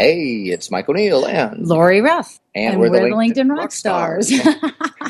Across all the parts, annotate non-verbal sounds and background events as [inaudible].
Hey, it's Mike O'Neill and Lori Ruff. And, we're, the the LinkedIn Rock Stars. [laughs]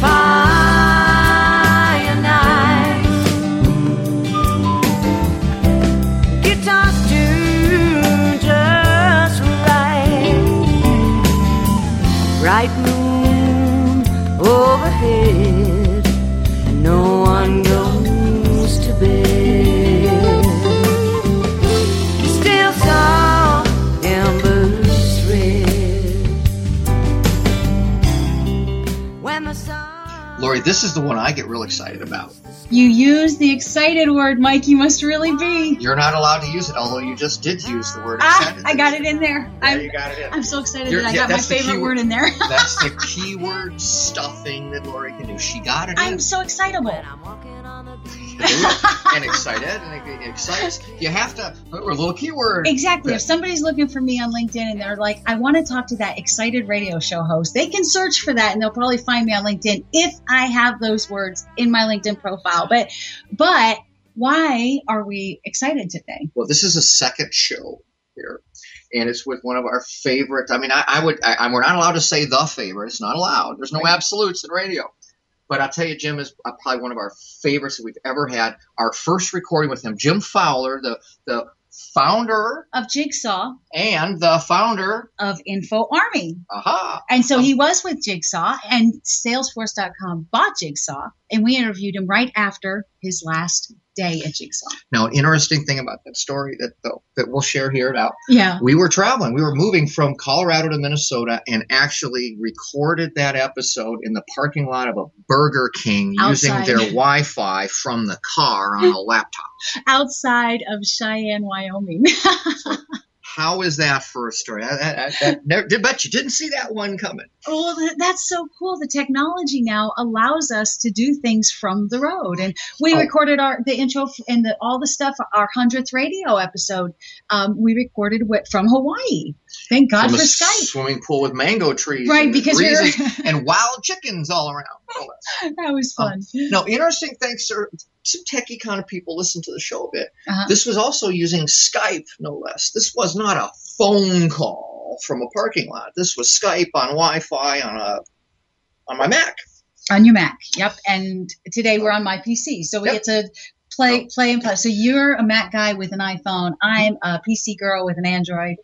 Fire Lori, this is the one I get real excited about. You use the excited word, Mike. You must really be. You're not allowed to use it, although you just did use the word Ah. I got it in there. Yeah, I'm, you got it in. I'm so excited You're- that I got my favorite keyword. word in there. That's the [laughs] keyword stuffing that Lori can do. She got it I'm in. so excitable. [laughs] and excited and it excites. You have to put a little keyword. Exactly. Yeah. If somebody's looking for me on LinkedIn and they're like, I want to talk to that excited radio show host, they can search for that and they'll probably find me on LinkedIn if I have those words in my LinkedIn profile. But, but why are we excited today? Well, this is a second show here, and it's with one of our favorite. I mean, I, I would. I, I- we're not allowed to say the favorite. It's not allowed. There's no absolutes in radio. But I'll tell you, Jim is uh, probably one of our favorites that we've ever had. Our first recording with him, Jim Fowler, the the founder Of Jigsaw, and the founder. of Info Army. Aha! And so he was with Jigsaw, and Salesforce.com bought Jigsaw, and we interviewed him right after his last day at Jigsaw. Now, an interesting thing about that story that though that we'll share here now. Yeah. we were traveling. We were moving from Colorado to Minnesota and actually recorded that episode in the parking lot of a Burger King using their Wi Fi from the car on a laptop. [laughs] Outside of Cheyenne, Wyoming. [laughs] How is that for a story? I, I, never, did bet you didn't see that one coming. Well, th- that's so cool. The technology now allows us to do things from the road, and we Oh. recorded our the intro and the, all the stuff. Our hundredth radio episode, um, we recorded what from Hawaii. Thank God for Skype. swimming pool with mango trees, Right, because we were- [laughs] and wild chickens all around. that was fun. Now, interesting things, sir. Some techie kind of people listen to the show a bit. Uh-huh. This was also using Skype, no less. This was not a phone call from a parking lot. This was Skype on Wi-Fi on a on my Mac. on your Mac. Yep. And today we're on my PC, so we Yep. get to play, play and play. So you're a Mac guy with an iPhone. I'm a PC girl with an Android.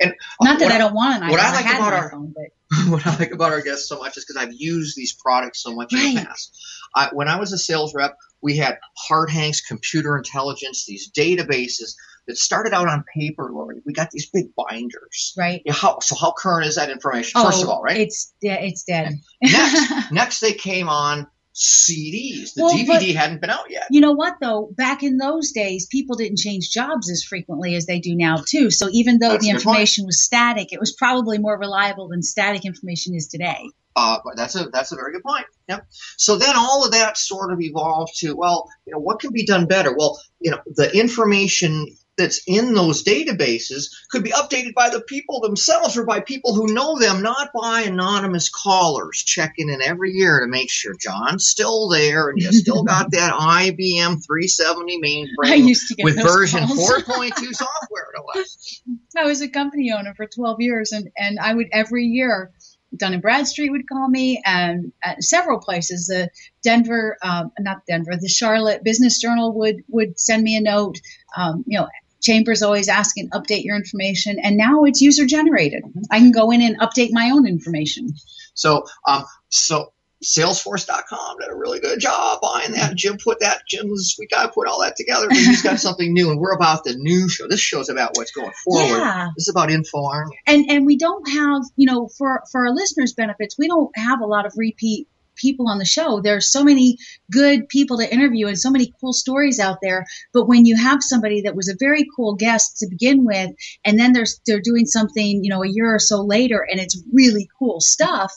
And uh, Not that I don't want an iPhone. what I like had about our- iPhone, but [laughs] what I like about our guests so much is because I've used these products so much in the past. I, when I was a sales rep, we had Harte-Hanks Computer Intelligence, these databases that started out on paper, Lori. We got these big binders. right. Yeah, how, so how current is that information? Oh, First of Oh, all, right? It's yeah, it's dead. Next, [laughs] next they came on CDs. The Well, DVD but- hadn't been out yet. You know what though? Back in those days, people didn't change jobs as frequently as they do now too. So even though That's the good point. information was static, it was probably more reliable than static information is today. Uh, but that's a that's a very good point. Yep. So then all of that sort of evolved to well, you know, what can be done better? Well, you know, the information that's in those databases could be updated by the people themselves or by people who know them, not by anonymous callers checking in every year to make sure John's still there and you still [laughs] got that IBM 370 mainframe to with version 4.2 [laughs] software. No less. I was a company owner for 12 years, and, and I would every year, Dun and Bradstreet would call me, and at several places, the Denver, um, not Denver, the Charlotte Business Journal would would send me a note. Um, you know, Chambers always asking update your information, and now it's user generated. I can go in and update my own information. So, um, so Salesforce.com did a really good job buying that. Jim put that. Jim's we got to put all that together. He's got [laughs] something new, and we're about the new show. This show's about what's going forward. Yeah. This is about Info Army. and and we don't have you know for for our listeners benefits we don't have a lot of repeat people on the show There are so many good people to interview and so many cool stories out there but when you have somebody that was a very cool guest to begin with and then they're they're doing something you know a year or so later and it's really cool stuff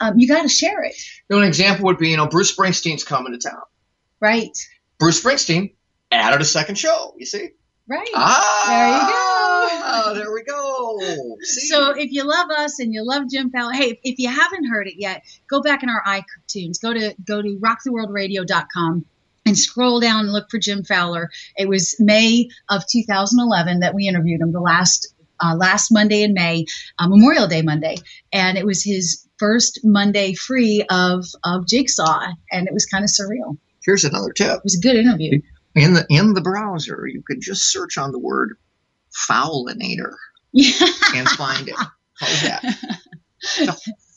um, you got to share it You know, an example would be, you know, Bruce Springsteen's coming to town. right Bruce Springsteen added a second show. You see? right Ah, there we go. See? So if you love us and you love Jim Fowler, hey, if, you haven't heard it yet, go back in our iTunes. Go to go to rocktheworldradio.com and scroll down and look for Jim Fowler. It was May of 2011 that we interviewed him, the last uh, last Monday in May, uh, Memorial Day Monday, and it was his first Monday free of of Jigsaw, and it was kind of surreal. here's another tip. It was a good interview. In the in the browser, you could just search on the word foulinator Yeah. and find it. How's that?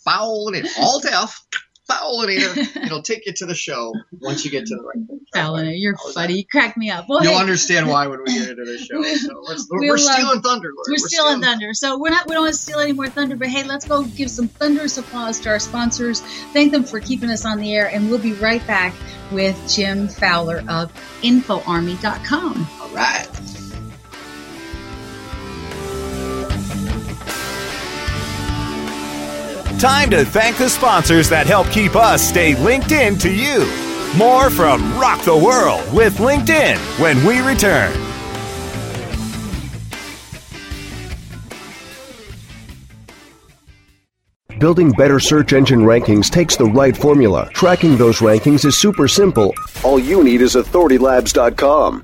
Foulinator. Alt F. Foulinator. It'll take you to the show once you get to the right. Fallon, you're How's funny. You cracked me up. Well, You'll hey, understand why when we get into the show. So let's, [laughs] we're, We'll, we're stealing thunder. Lord. We're, stealing thunder. So we're not we don't want to steal any more thunder, but hey, let's go give some thunderous applause to our sponsors. Thank them for keeping us on the air, and we'll be right back with Jim Fowler of InfoArmy.com. All right. Time to thank the sponsors that help keep us stay linked in to you. More from Rock the World with LinkedIn when we return. Building better search engine rankings takes the right formula. Tracking those rankings is super simple. All you need is authoritylabs.com.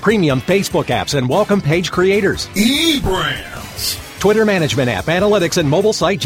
Premium Facebook apps and welcome page creators, eBrands. Twitter management app, analytics, and mobile site